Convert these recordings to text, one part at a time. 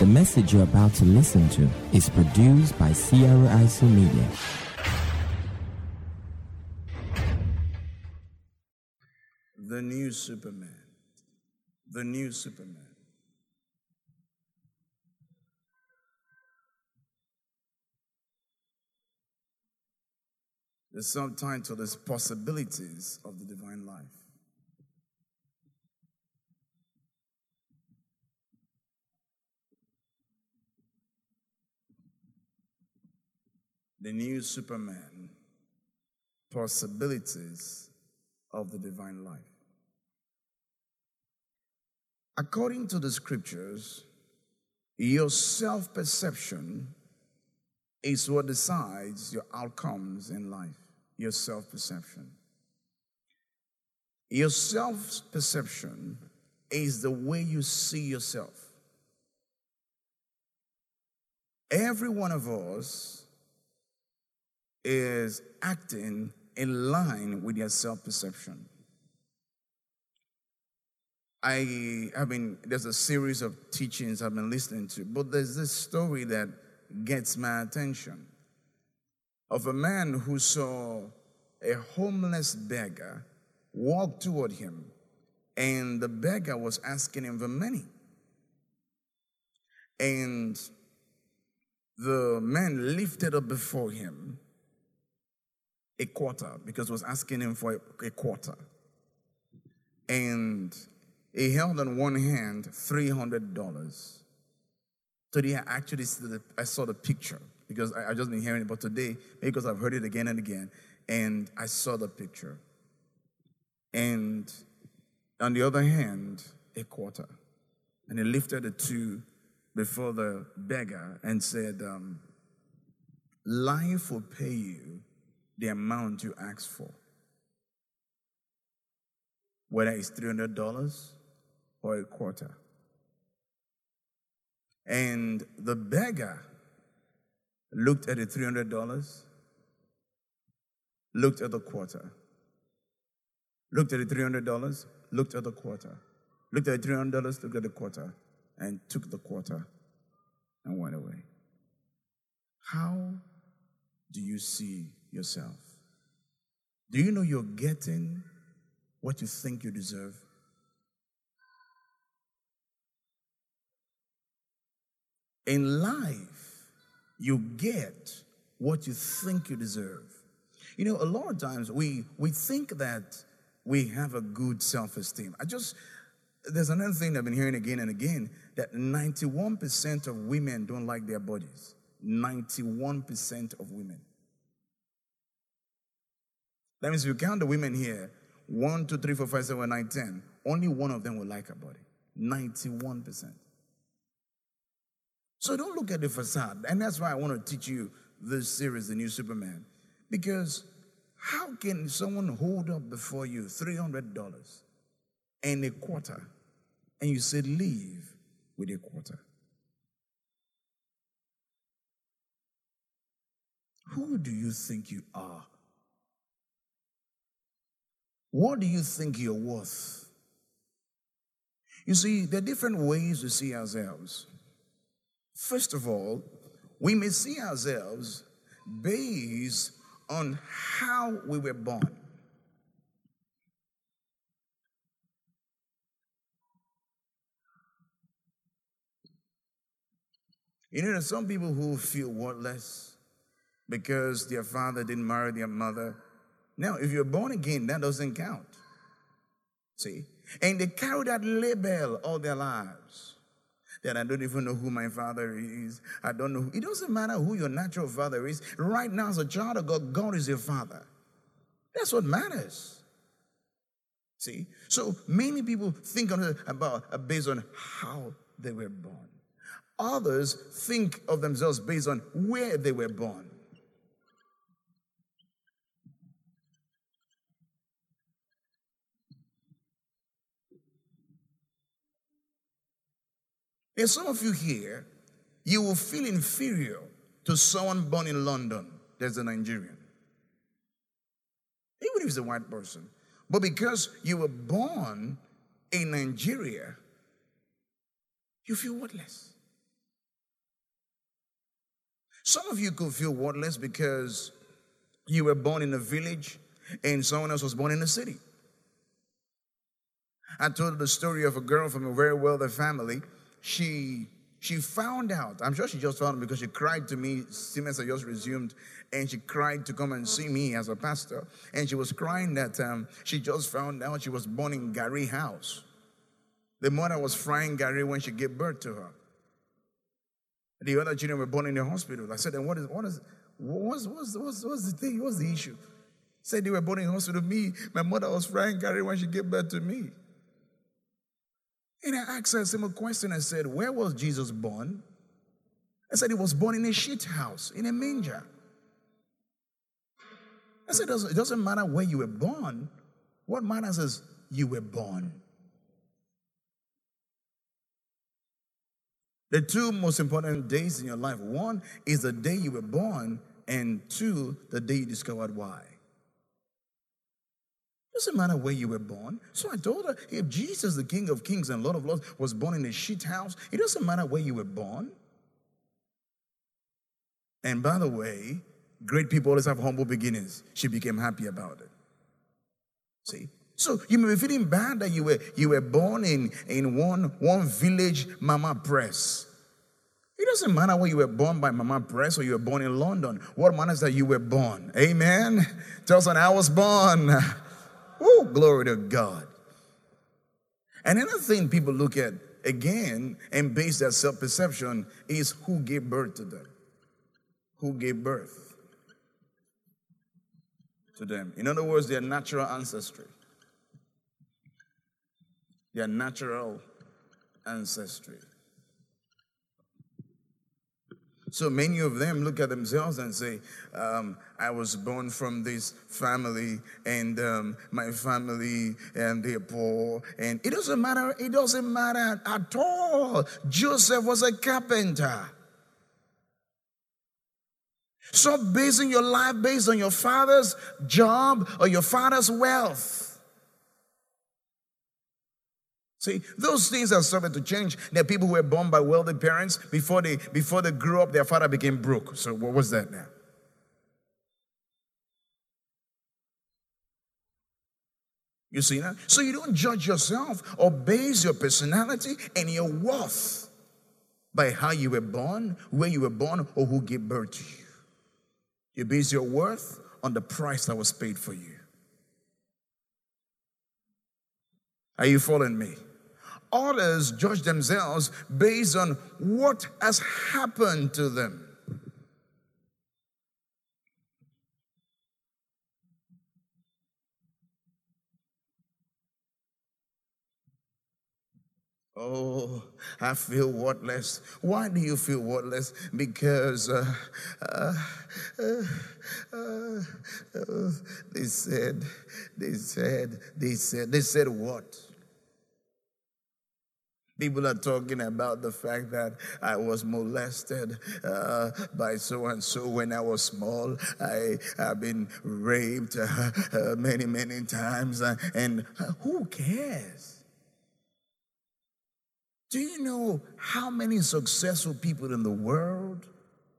The message you're about to listen to is produced by CRIC Media. The new Superman. The new Superman. The subtitle is Possibilities of the Divine Life. The new Superman. Possibilities of the divine life. According to the scriptures, your self perception is what decides your outcomes in life. Your self perception. Your self perception is the way you see yourself. Every one of us is acting in line with their self perception. I have been, there's a series of teachings I've been listening to, but there's this story that gets my attention of a man who saw a homeless beggar walk toward him, and the beggar was asking him for money. And the man lifted up before him a quarter because was asking him for a, a quarter. And he held on one hand $300. Today, I actually the, I saw the picture because I, I just been hearing it, but today, because I've heard it again and again, and I saw the picture. And on the other hand, a quarter. And he lifted the two before the beggar and said, um, Life will pay you the amount you ask for. Whether it's $300 or a quarter. And the beggar looked at the $300, looked at the quarter, looked at the $300, looked at the quarter, looked at the $300, looked at the quarter, and took the quarter and went away. How do you see yourself? Do you know you're getting what you think you deserve? In life, you get what you think you deserve. You know, a lot of times we, we think that we have a good self esteem. I just, there's another thing I've been hearing again and again that 91% of women don't like their bodies. 91% of women. That means if you count the women here, one, two, three, four, five, seven, nine, ten, only one of them will like her body. 91%. So don't look at the facade. And that's why I want to teach you this series, The New Superman. Because how can someone hold up before you $300 and a quarter and you say, leave with a quarter? Who do you think you are? What do you think you're worth? You see, there are different ways to see ourselves. First of all, we may see ourselves based on how we were born. You know, there are some people who feel worthless because their father didn't marry their mother. Now, if you're born again, that doesn't count. See? And they carry that label all their lives. That I don't even know who my father is. I don't know. It doesn't matter who your natural father is. Right now, as a child of God, God is your father. That's what matters. See? So many people think about uh, based on how they were born. Others think of themselves based on where they were born. There's some of you here, you will feel inferior to someone born in London. There's a Nigerian. Even if he's a white person. But because you were born in Nigeria, you feel worthless. Some of you could feel worthless because you were born in a village and someone else was born in a city. I told the story of a girl from a very wealthy family. She she found out, I'm sure she just found out because she cried to me, Siemens had just resumed, and she cried to come and see me as a pastor. And she was crying that um, she just found out she was born in garri House. The mother was frying garri when she gave birth to her. The other children were born in the hospital. I said, then what is, what is, what's, what's, what's, what's the thing? What's the issue? Said they were born in the hospital. Me, my mother was frying garri when she gave birth to me. And I asked her a question. I said, Where was Jesus born? I said, He was born in a shit house, in a manger. I said, It doesn't matter where you were born. What matters is you were born. The two most important days in your life one is the day you were born, and two, the day you discovered why. Doesn't matter where you were born. So I told her, if Jesus, the King of Kings and Lord of Lords, was born in a shit house, it doesn't matter where you were born. And by the way, great people always have humble beginnings. She became happy about it. See? So you may be feeling bad that you were you were born in, in one, one village mama press. It doesn't matter where you were born by mama press or you were born in London. What matters that you were born. Amen. Tell someone I was born. Oh, glory to God. And another thing people look at again and base their self perception is who gave birth to them. Who gave birth to them. In other words, their natural ancestry. Their natural ancestry. So many of them look at themselves and say, um, I was born from this family, and um, my family, and they're poor. And it doesn't matter, it doesn't matter at all. Joseph was a carpenter. Stop basing your life based on your father's job or your father's wealth. See, those things are subject to change. There are people who were born by wealthy parents before they before they grew up, their father became broke. So what was that now? You see that? So you don't judge yourself or base your personality and your worth by how you were born, where you were born, or who gave birth to you. You base your worth on the price that was paid for you. Are you following me? Others judge themselves based on what has happened to them. Oh, I feel worthless. Why do you feel worthless? Because uh, uh, uh, uh they said, they said, they said, they said what? People are talking about the fact that I was molested uh, by so and so when I was small. I have been raped uh, uh, many, many times. Uh, and uh, who cares? Do you know how many successful people in the world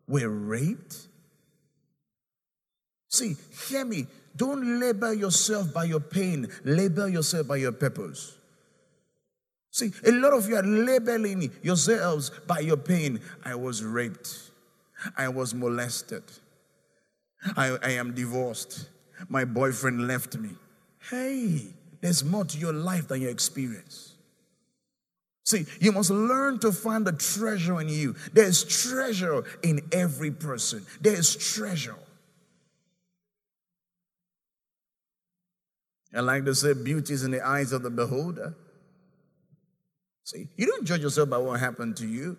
were raped? See, hear me. Don't label yourself by your pain, label yourself by your purpose. See, a lot of you are labeling yourselves by your pain. I was raped. I was molested. I, I am divorced. My boyfriend left me. Hey, there's more to your life than your experience. See, you must learn to find the treasure in you. There's treasure in every person. There's treasure. I like to say, beauty is in the eyes of the beholder. See, you don't judge yourself by what happened to you.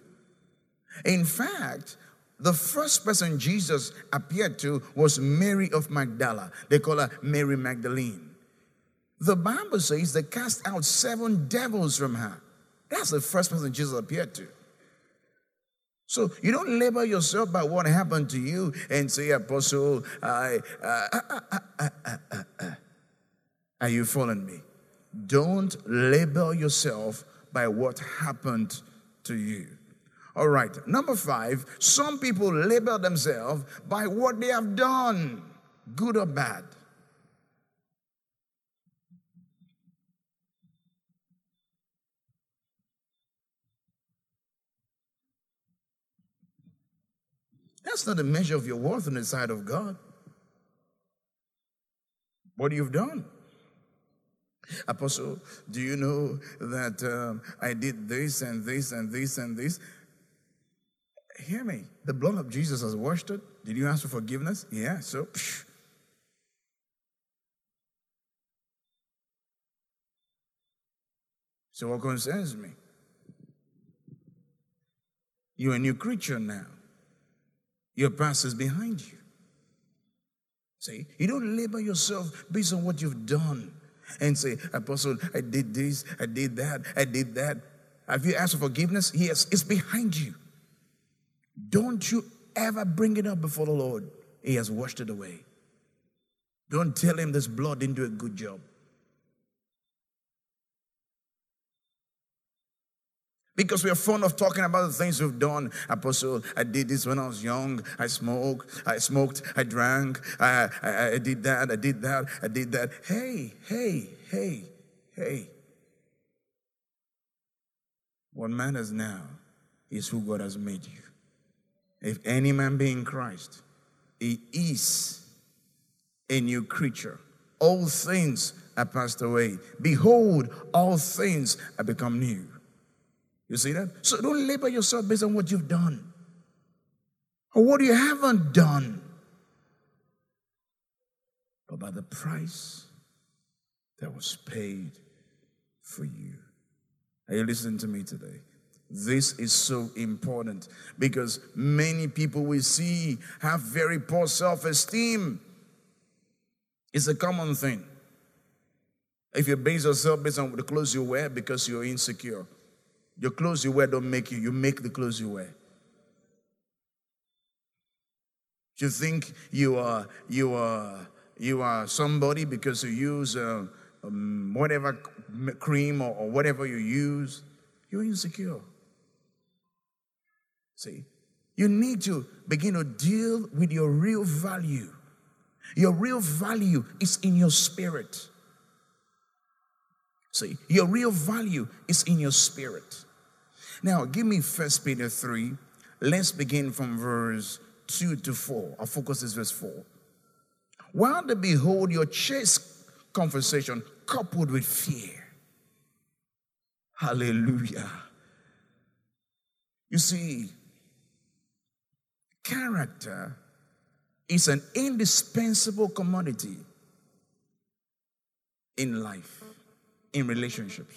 In fact, the first person Jesus appeared to was Mary of Magdala. They call her Mary Magdalene. The Bible says they cast out seven devils from her. That's the first person Jesus appeared to. So you don't label yourself by what happened to you and say, Apostle, I, uh, uh, uh, are you following me? Don't label yourself by what happened to you. All right. Number five, some people label themselves by what they have done, good or bad. That's not a measure of your worth in the sight of God. What you've done. Apostle, do you know that um, I did this and this and this and this? Hear me. The blood of Jesus has washed it. Did you ask for forgiveness? Yeah, so. Psh. So, what concerns me? You're a new creature now. Your past is behind you. See, you don't label yourself based on what you've done and say, Apostle, I did this, I did that, I did that. Have you asked for forgiveness? Yes, it's behind you. Don't you ever bring it up before the Lord. He has washed it away. Don't tell him this blood didn't do a good job. Because we are fond of talking about the things we've done. Apostle, I did this when I was young. I smoked, I smoked, I drank, I, I, I did that, I did that, I did that. Hey, hey, hey, hey. What matters now is who God has made you. If any man be in Christ, he is a new creature. All things are passed away. Behold, all things are become new. You see that? So don't label yourself based on what you've done or what you haven't done, but by the price that was paid for you. Are you listening to me today? This is so important because many people we see have very poor self esteem. It's a common thing. If you base yourself based on the clothes you wear because you're insecure, your clothes you wear don't make you, you make the clothes you wear. You think you are you are you are somebody because you use uh, um, whatever cream or, or whatever you use. You're insecure. See, you need to begin to deal with your real value. Your real value is in your spirit. See, your real value is in your spirit. Now, give me First Peter 3. Let's begin from verse 2 to 4. Our focus is verse 4. While they behold your chaste conversation coupled with fear. Hallelujah. You see, character is an indispensable commodity in life, in relationships,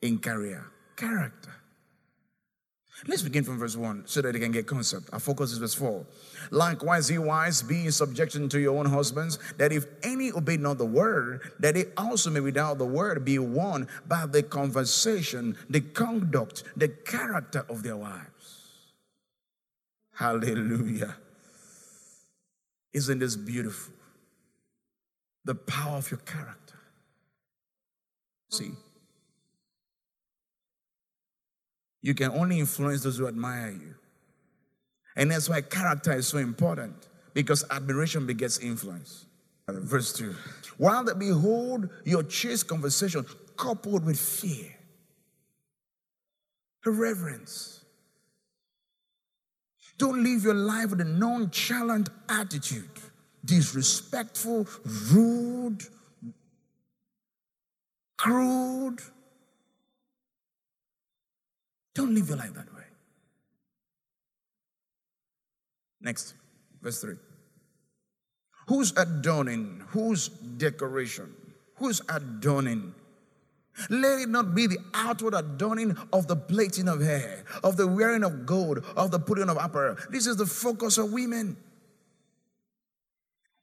in career character. Let's begin from verse 1 so that they can get concept. Our focus is verse 4. Likewise, ye wives, be in subjection to your own husbands, that if any obey not the word, that they also may without the word be won by the conversation, the conduct, the character of their wives. Hallelujah. Isn't this beautiful? The power of your character. See, You can only influence those who admire you. And that's why character is so important because admiration begets influence. Uh, verse 2 While they behold your chaste conversation coupled with fear, reverence. Don't live your life with a nonchalant attitude, disrespectful, rude, crude, don't live your life that way. Next, verse 3. Who's adorning? Whose decoration? Who's adorning? Let it not be the outward adorning of the plaiting of hair, of the wearing of gold, of the putting of apparel. This is the focus of women.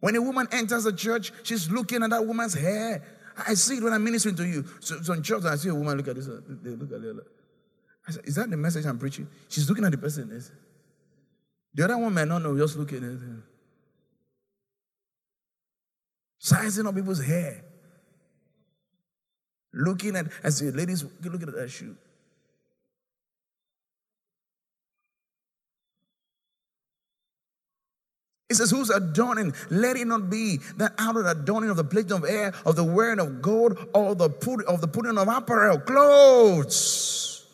When a woman enters a church, she's looking at that woman's hair. I see it when I'm ministering to you. So, so in church, I see a woman look at this. Uh, they look at it. I said, Is that the message I'm preaching? She's looking at the person. The other one may not know, just looking at him. Sizing up people's hair. Looking at, as the ladies look at that shoe. It says, Whose adorning? Let it not be that out of the adorning of the plate of air, of the wearing of gold, or the put of the putting of apparel, clothes.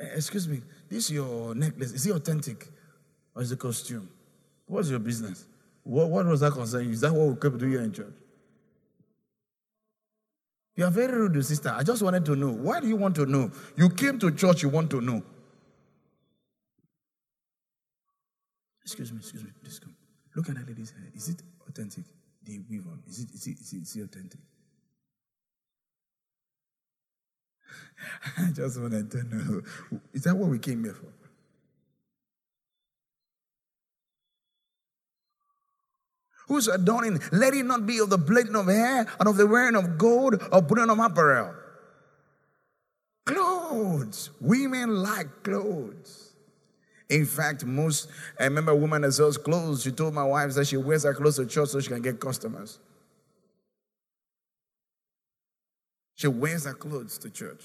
Eh, Excuse me, this your necklace. Is it authentic? Or is it costume? What's your business? What, what was that concern? Is that what we kept doing here in church? You are very rude, sister. I just wanted to know. Why do you want to know? You came to church, you want to know. Excuse me, excuse me. Please come. Look at that lady's hair. Is it authentic? The weave on. Is it, is it, is it, is it authentic? I just wanted to know. Is that what we came here for? Who's adorning? Let it not be of the plaiting of hair and of the wearing of gold or putting of apparel. Clothes. Women like clothes. In fact, most, I remember a woman that sells clothes. She told my wife that she wears her clothes to church so she can get customers. She wears her clothes to church.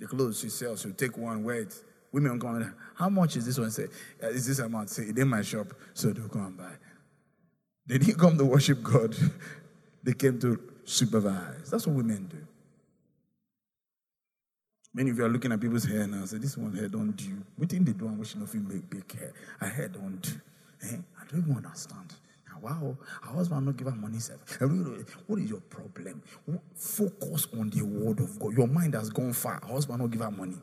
The clothes she sells, she'll take one, wear it. Women come how much is this one? Say, "Uh, is this amount? Say, it in my shop, so they'll come and buy. They didn't come to worship God. They came to supervise. That's what women do. Many of you are looking at people's hair now. and Say, this one hair don't do. We think they do and wishing of make big hair. Her hair don't do. Eh? I don't even understand. Wow, her husband not give her money. Eh, What is your problem? Focus on the word of God. Your mind has gone far. Husband not give her money.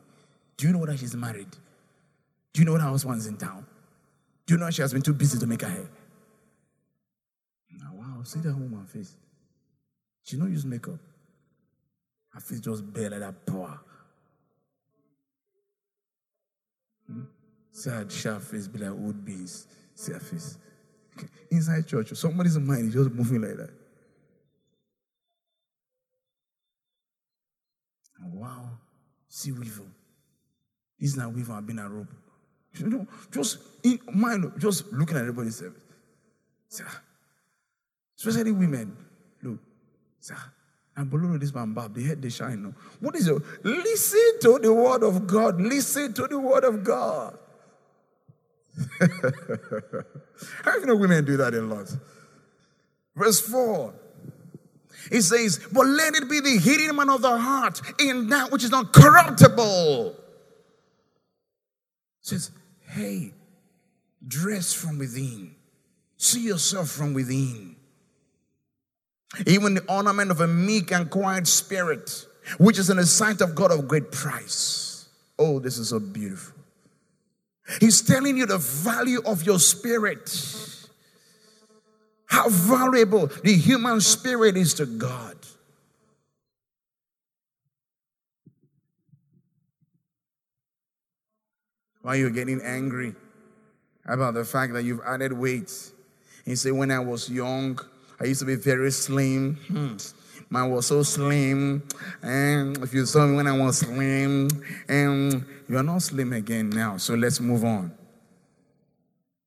Do you know that she's married? Do you know that her husband's in town? Do you know she has been too busy to make her hair? Now, wow, see that woman face. She don't use makeup. Her face just bare like that power. See her sharp face be like old beans. See her face. Okay. Inside church, somebody's mind is just moving like that. Wow. See weevil. This is not weevil I've been a rope. You know, just in mind, just looking at everybody's service. Ah, Especially women. Look. Ah, and below this man, Bob, the head they shine. No. What is it? Listen to the word of God. Listen to the word of God. How do you know women do that a lot? Verse 4. It says, But let it be the hidden man of the heart in that which is not corruptible. Says, Hey, dress from within, see yourself from within. Even the ornament of a meek and quiet spirit, which is in the sight of God of great price. Oh, this is so beautiful. He's telling you the value of your spirit. How valuable the human spirit is to God. Why are you're getting angry about the fact that you've added weight? He said, When I was young, I used to be very slim. Hmm. Man was so slim. And if you saw me when I was slim, and you're not slim again now. So let's move on.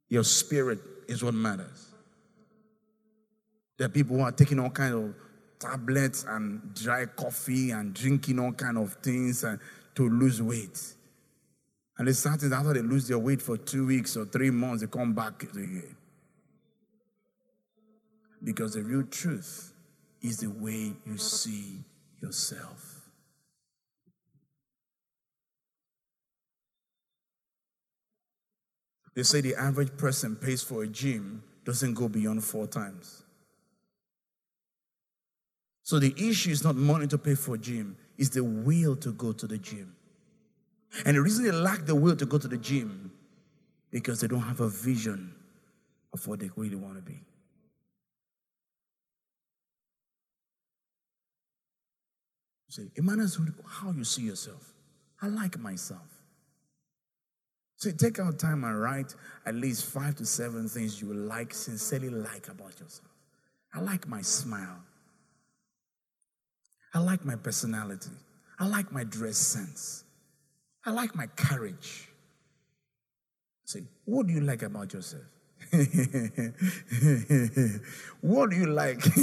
Your spirit is what matters. There are people who are taking all kinds of tablets and dry coffee and drinking all kind of things and, to lose weight. And the sad thing is after they lose their weight for two weeks or three months, they come back again. Because the real truth is the way you see yourself. They say the average person pays for a gym doesn't go beyond four times. So the issue is not money to pay for a gym, it's the will to go to the gym. And the reason they lack the will to go to the gym because they don't have a vision of what they really want to be. See, it matters how you see yourself. I like myself. So take out time and write at least five to seven things you like, sincerely like about yourself. I like my smile. I like my personality. I like my dress sense. I like my courage. See, what do you like about yourself? what do you like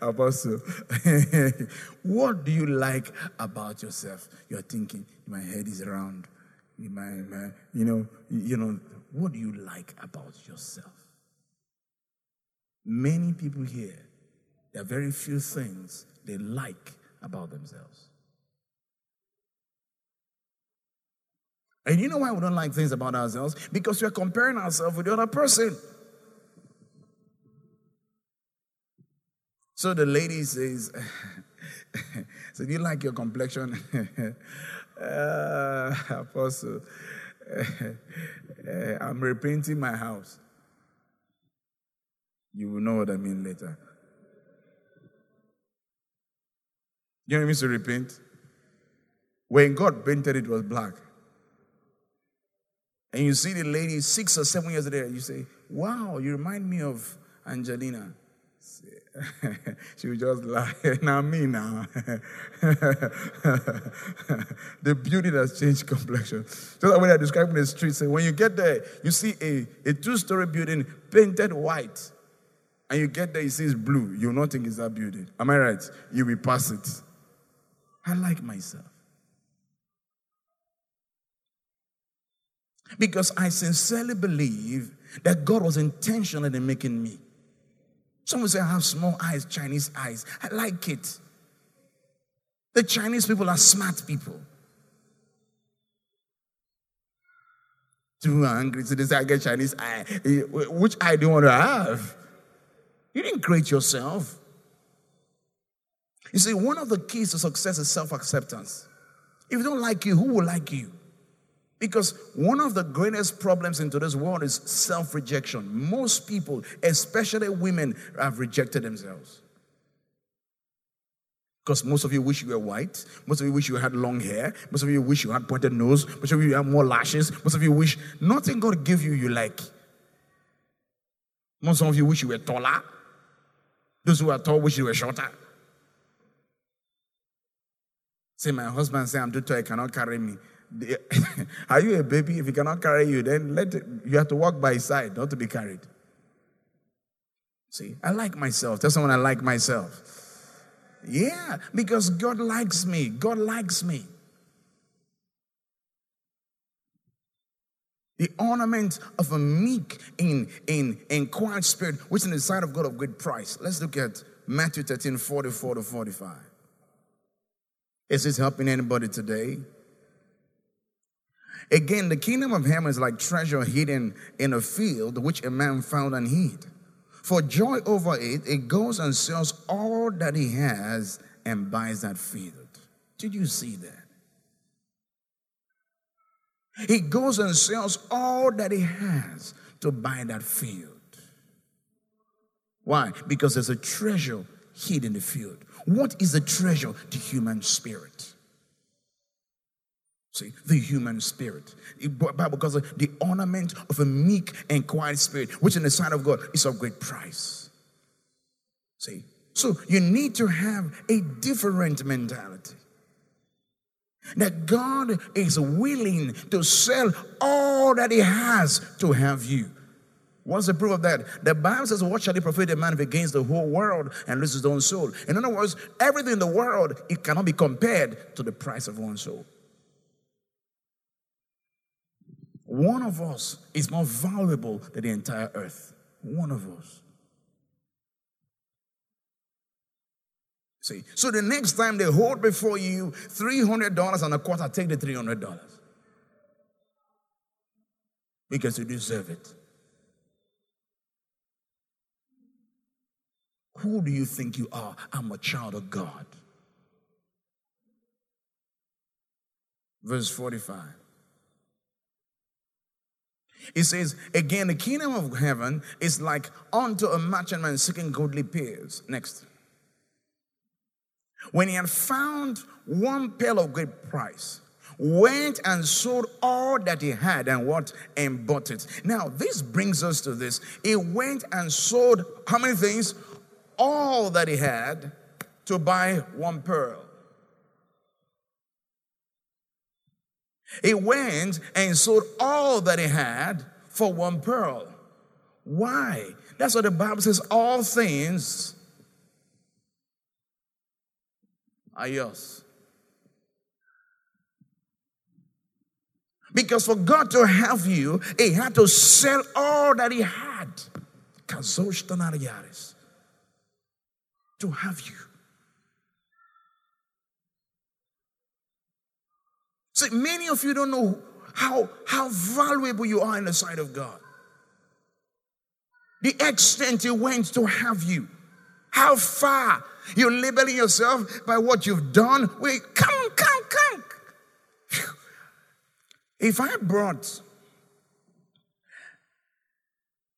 apostle what do you like about yourself you're thinking my head is round Man, man, you know, you know, what do you like about yourself? Many people here, there are very few things they like about themselves. And you know why we don't like things about ourselves? Because we're comparing ourselves with the other person. So the lady says, So do you like your complexion? uh, Apostle, uh, I'm repainting my house. You will know what I mean later. You know what it means to repaint? When God painted it was black. And you see the lady six or seven years later, you say, Wow, you remind me of Angelina. she would just lie. now me now. the beauty that's changed complexion. So that when I describe in the street, say when you get there, you see a, a two-story building painted white. And you get there, see it's blue. You'll not think it's that building. Am I right? You will pass it. I like myself. Because I sincerely believe that God was intentional in making me. Someone say I have small eyes, Chinese eyes. I like it. The Chinese people are smart people. Too angry. so they I get Chinese eye. Which eye do you want to have? You didn't create yourself. You see, one of the keys to success is self acceptance. If you don't like you, who will like you? Because one of the greatest problems in today's world is self rejection. Most people, especially women, have rejected themselves. Because most of you wish you were white. Most of you wish you had long hair. Most of you wish you had pointed nose. Most of you have more lashes. Most of you wish nothing God give you you like. Most of you wish you were taller. Those who are tall wish you were shorter. Say, my husband say I'm too tall, he cannot carry me. Are you a baby? If he cannot carry you, then let it, you have to walk by his side, not to be carried. See, I like myself. Tell someone I like myself. Yeah, because God likes me. God likes me. The ornament of a meek in, in, in quiet spirit, which in the sight of God of great price. Let's look at Matthew 13, 44 to 45. Is this helping anybody today? Again, the kingdom of heaven is like treasure hidden in a field, which a man found and hid. For joy over it, it goes and sells all that he has and buys that field. Did you see that? He goes and sells all that he has to buy that field. Why? Because there's a treasure hidden in the field. What is the treasure? The human spirit. See, the human spirit. Bible because the ornament of a meek and quiet spirit, which in the sight of God is of great price. See, so you need to have a different mentality. That God is willing to sell all that He has to have you. What's the proof of that? The Bible says, What shall he profit a man if against the whole world and loses his own soul? In other words, everything in the world, it cannot be compared to the price of one soul. One of us is more valuable than the entire earth. One of us. See, so the next time they hold before you $300 and a quarter, take the $300 because you deserve it. Who do you think you are? I'm a child of God. Verse 45. It says, again, the kingdom of heaven is like unto a merchantman seeking goodly pearls. Next. When he had found one pearl of great price, went and sold all that he had and what and bought it. Now, this brings us to this. He went and sold how many things? All that he had to buy one pearl. He went and sold all that he had for one pearl. Why? That's what the Bible says all things are yours. Because for God to have you, he had to sell all that he had. To have you. See, many of you don't know how, how valuable you are in the sight of God. The extent He went to have you. How far you're labeling yourself by what you've done. Wait, come, come, come. If I brought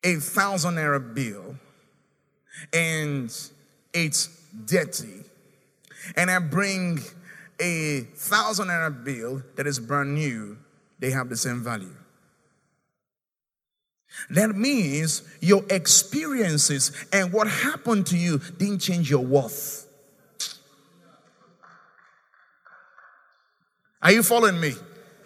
a thousand naira bill and it's dirty, and I bring a thousand naira bill that is brand new, they have the same value. That means your experiences and what happened to you didn't change your worth. Are you following me?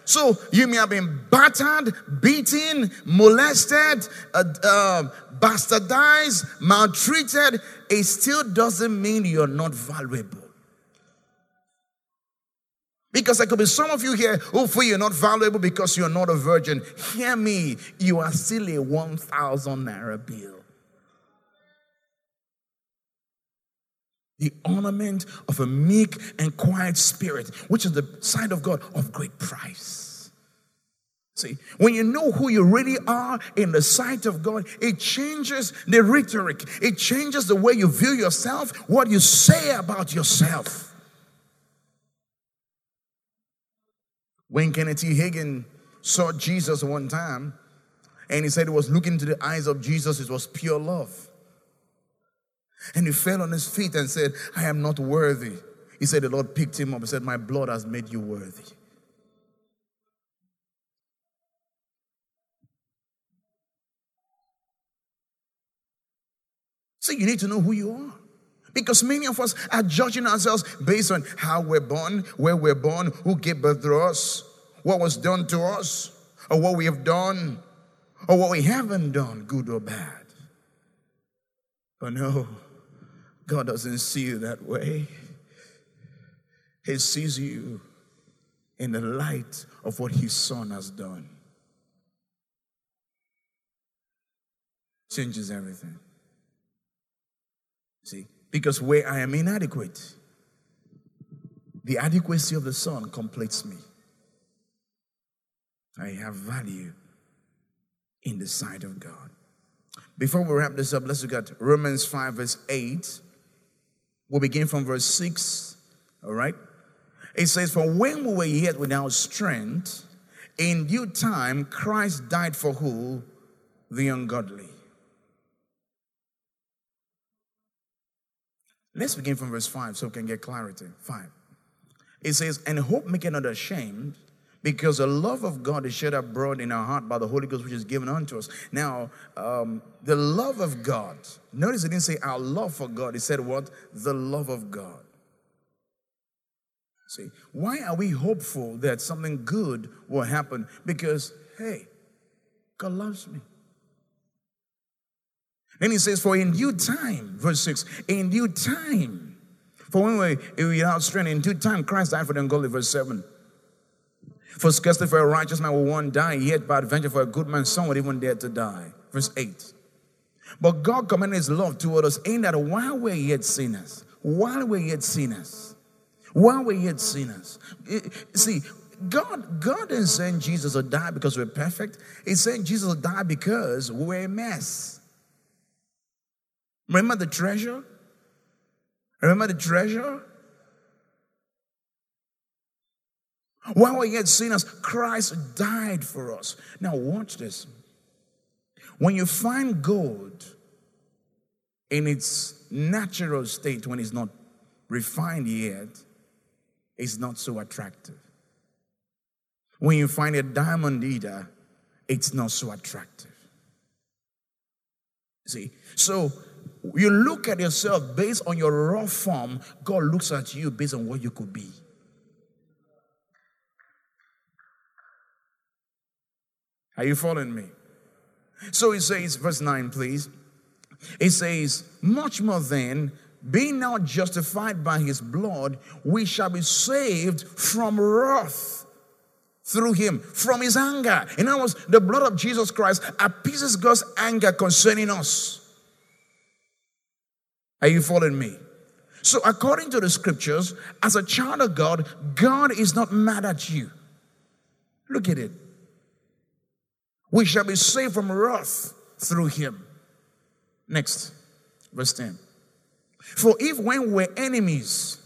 So you may have been battered, beaten, molested, uh, uh, bastardized, maltreated. It still doesn't mean you're not valuable. Because there could be some of you here who feel you're not valuable because you're not a virgin. Hear me, you are still a 1,000 naira bill. The ornament of a meek and quiet spirit, which is the sign of God of great price. See, when you know who you really are in the sight of God, it changes the rhetoric, it changes the way you view yourself, what you say about yourself. When Kenneth T. Hagin saw Jesus one time, and he said he was looking into the eyes of Jesus, it was pure love. And he fell on his feet and said, I am not worthy. He said, The Lord picked him up and said, My blood has made you worthy. So you need to know who you are. Because many of us are judging ourselves based on how we're born, where we're born, who gave birth to us, what was done to us, or what we have done, or what we haven't done, good or bad. But no, God doesn't see you that way. He sees you in the light of what His Son has done. Changes everything. See, because where I am inadequate, the adequacy of the Son completes me. I have value in the sight of God. Before we wrap this up, let's look at Romans 5, verse 8. We'll begin from verse 6. All right? It says, For when we were yet without strength, in due time Christ died for who? The ungodly. Let's begin from verse 5 so we can get clarity. 5. It says, And hope make not ashamed, because the love of God is shed abroad in our heart by the Holy Ghost, which is given unto us. Now, um, the love of God, notice it didn't say our love for God, it said what? The love of God. See, why are we hopeful that something good will happen? Because, hey, God loves me. Then he says, For in due time, verse 6, in due time, for when we without strength, in due time, Christ died for the ungodly, verse 7. For scarcely for a righteous man will one die, yet by adventure for a good man, some would even dare to die. Verse 8. But God commanded his love toward us in that while we're yet sinners, while we're yet sinners, while we're yet sinners. See, God, God didn't send Jesus to die because we're perfect. He sent Jesus to die because we're a mess. Remember the treasure? Remember the treasure? While we yet sinners, Christ died for us. Now, watch this. When you find gold in its natural state, when it's not refined yet, it's not so attractive. When you find a diamond eater, it's not so attractive. See, so you look at yourself based on your raw form, God looks at you based on what you could be. Are you following me? So he says, verse 9, please. It says, Much more then, being now justified by his blood, we shall be saved from wrath through him from his anger. In other words, the blood of Jesus Christ appeases God's anger concerning us. Are you following me? So, according to the scriptures, as a child of God, God is not mad at you. Look at it. We shall be saved from wrath through him. Next, verse 10. For if when we're enemies,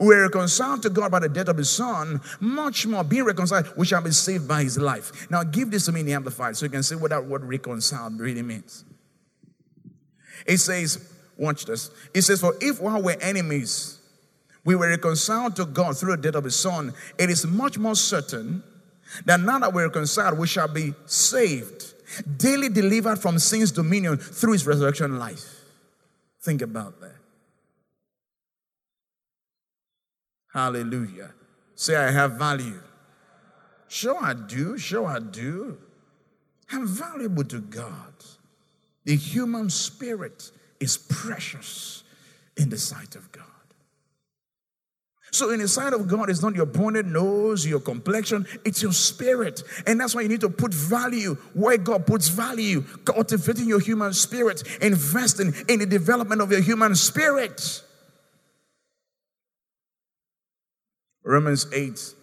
we are reconciled to God by the death of his son, much more being reconciled, we shall be saved by his life. Now, give this to me in the Amplified so you can see what that word reconciled really means. It says, watch this. It says, For if while we're enemies, we were reconciled to God through the death of his son, it is much more certain that now that we're reconciled, we shall be saved, daily delivered from sin's dominion through his resurrection life. Think about that. Hallelujah. Say, I have value. Sure, I do. Sure, I do. I'm valuable to God. The human spirit is precious in the sight of God. So, in the sight of God, it's not your pointed nose, your complexion, it's your spirit. And that's why you need to put value where God puts value, cultivating your human spirit, investing in the development of your human spirit. Romans 8,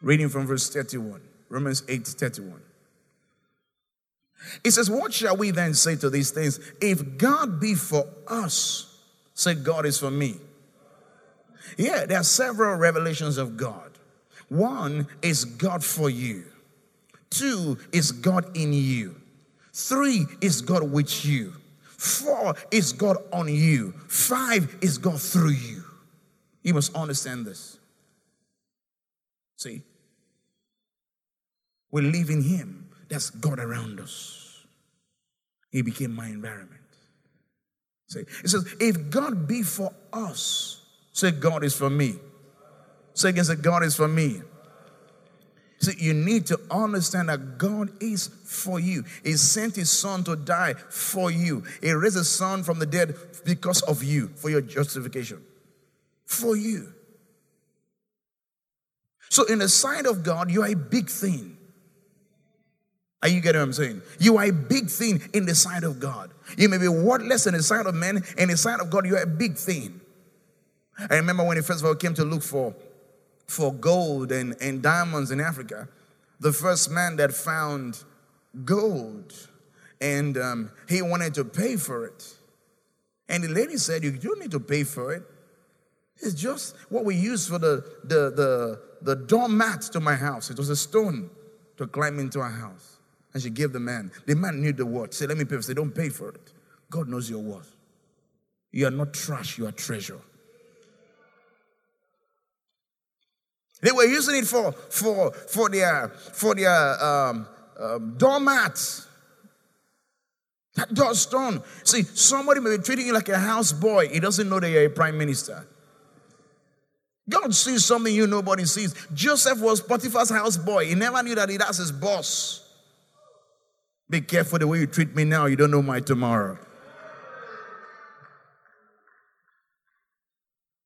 reading from verse 31. Romans 8 31. It says, What shall we then say to these things? If God be for us, say, God is for me. Yeah, there are several revelations of God. One is God for you, two is God in you, three is God with you, four is God on you, five is God through you. You must understand this. See? We live in Him. That's God around us. He became my environment. See? It says, if God be for us, say, God is for me. Say again, say, God is for me. See, you need to understand that God is for you. He sent his son to die for you. He raised his son from the dead because of you, for your justification. For you. So, in the sight of God, you are a big thing. Are you getting what I'm saying? You are a big thing in the sight of God. You may be worthless in the sight of men, in the sight of God, you are a big thing. I remember when he first of all came to look for, for gold and, and diamonds in Africa, the first man that found gold, and um, he wanted to pay for it. And the lady said, You don't need to pay for it. It's just what we use for the, the, the, the doormat to my house. It was a stone to climb into our house. And she gave the man. The man knew the word. Say, let me pay. for Say, don't pay for it. God knows your worth. You are not trash, you are treasure. They were using it for for for their for their um, um, doormats. That door stone. See, somebody may be treating you like a houseboy. He doesn't know that you're a prime minister. God sees something you nobody sees. Joseph was Potiphar's houseboy. He never knew that he was his boss. Be careful the way you treat me now. You don't know my tomorrow.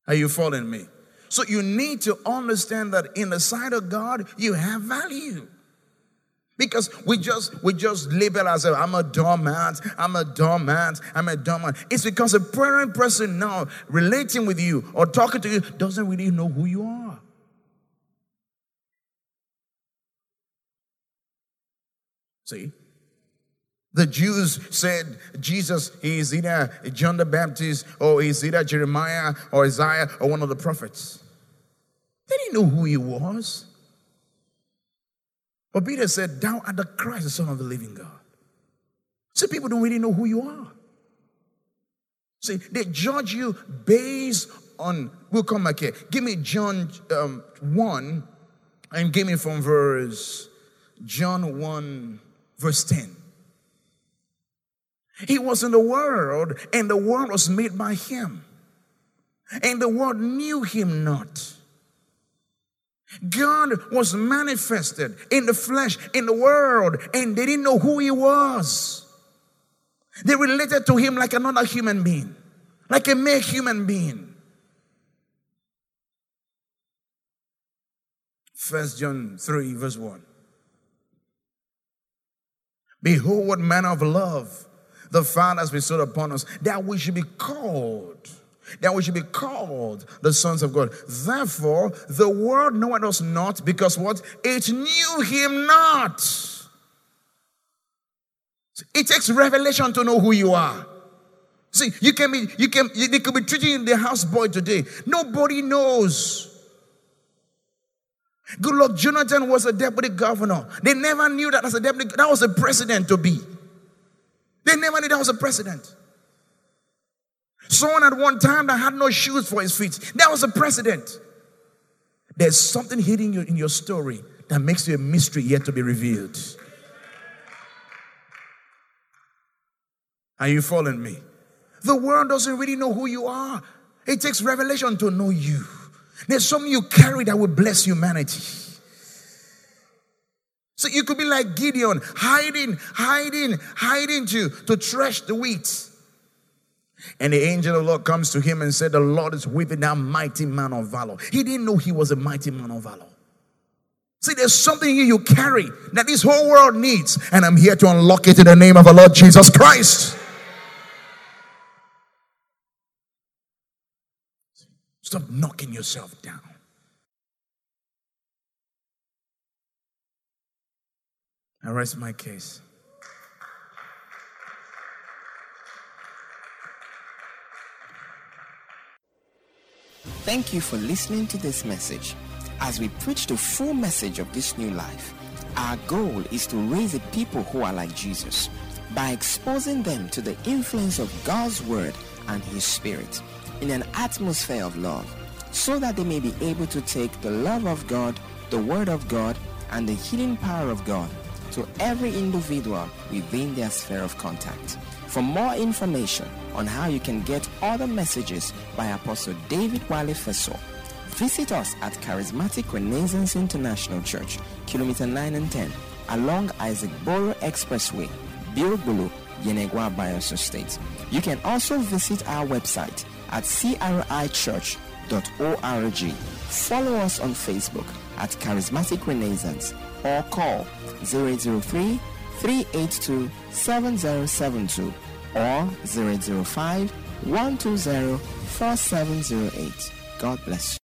Are you following me? So you need to understand that in the sight of God, you have value. Because we just we just label ourselves, I'm a doormat, I'm a doormat, I'm a doormat. It's because a parent person now relating with you or talking to you doesn't really know who you are. See? The Jews said Jesus is either John the Baptist or he's either Jeremiah or Isaiah or one of the prophets. They didn't know who he was. But Peter said, Thou art the Christ, the Son of the living God. See, people don't really know who you are. See, they judge you based on, we'll come back here. Give me John um, 1 and give me from verse, John 1, verse 10. He was in the world, and the world was made by him. And the world knew him not. God was manifested in the flesh, in the world, and they didn't know who he was. They related to him like another human being, like a mere human being. First John 3, verse 1. Behold, what manner of love the Father has bestowed upon us, that we should be called, that we should be called the sons of God. Therefore, the world knoweth us not, because what? It knew him not. It takes revelation to know who you are. See, you can be, you can, they could be treating the houseboy today. Nobody knows. Goodluck Jonathan was a deputy governor. They never knew that as a deputy, that was a president to be. They never knew that was a president. Someone at one time that had no shoes for his feet, that was a president. There's something hidden in your story that makes you a mystery yet to be revealed. Are you following me? The world doesn't really know who you are. It takes revelation to know you. There's something you carry that will bless humanity. So you could be like Gideon, hiding, hiding, hiding to, to thresh the wheat. And the angel of the Lord comes to him and said, The Lord is with that mighty man of valor. He didn't know he was a mighty man of valor. See, there's something you carry that this whole world needs, and I'm here to unlock it in the name of the Lord Jesus Christ. Stop knocking yourself down. I rest my case. Thank you for listening to this message. As we preach the full message of this new life, our goal is to raise a people who are like Jesus by exposing them to the influence of God's Word and His Spirit in an atmosphere of love so that they may be able to take the love of God, the Word of God, and the healing power of God to every individual within their sphere of contact. For more information on how you can get other messages by Apostle David Wale Feso, visit us at Charismatic Renaissance International Church, Kilometer 9 and 10, along Isaac Boro Expressway, Bilbulu, Yenagoa, Bayelsa State. You can also visit our website at crichurch.org. Follow us on Facebook at Charismatic Renaissance or call 003 382 7072 or 005 120 4708. God bless you.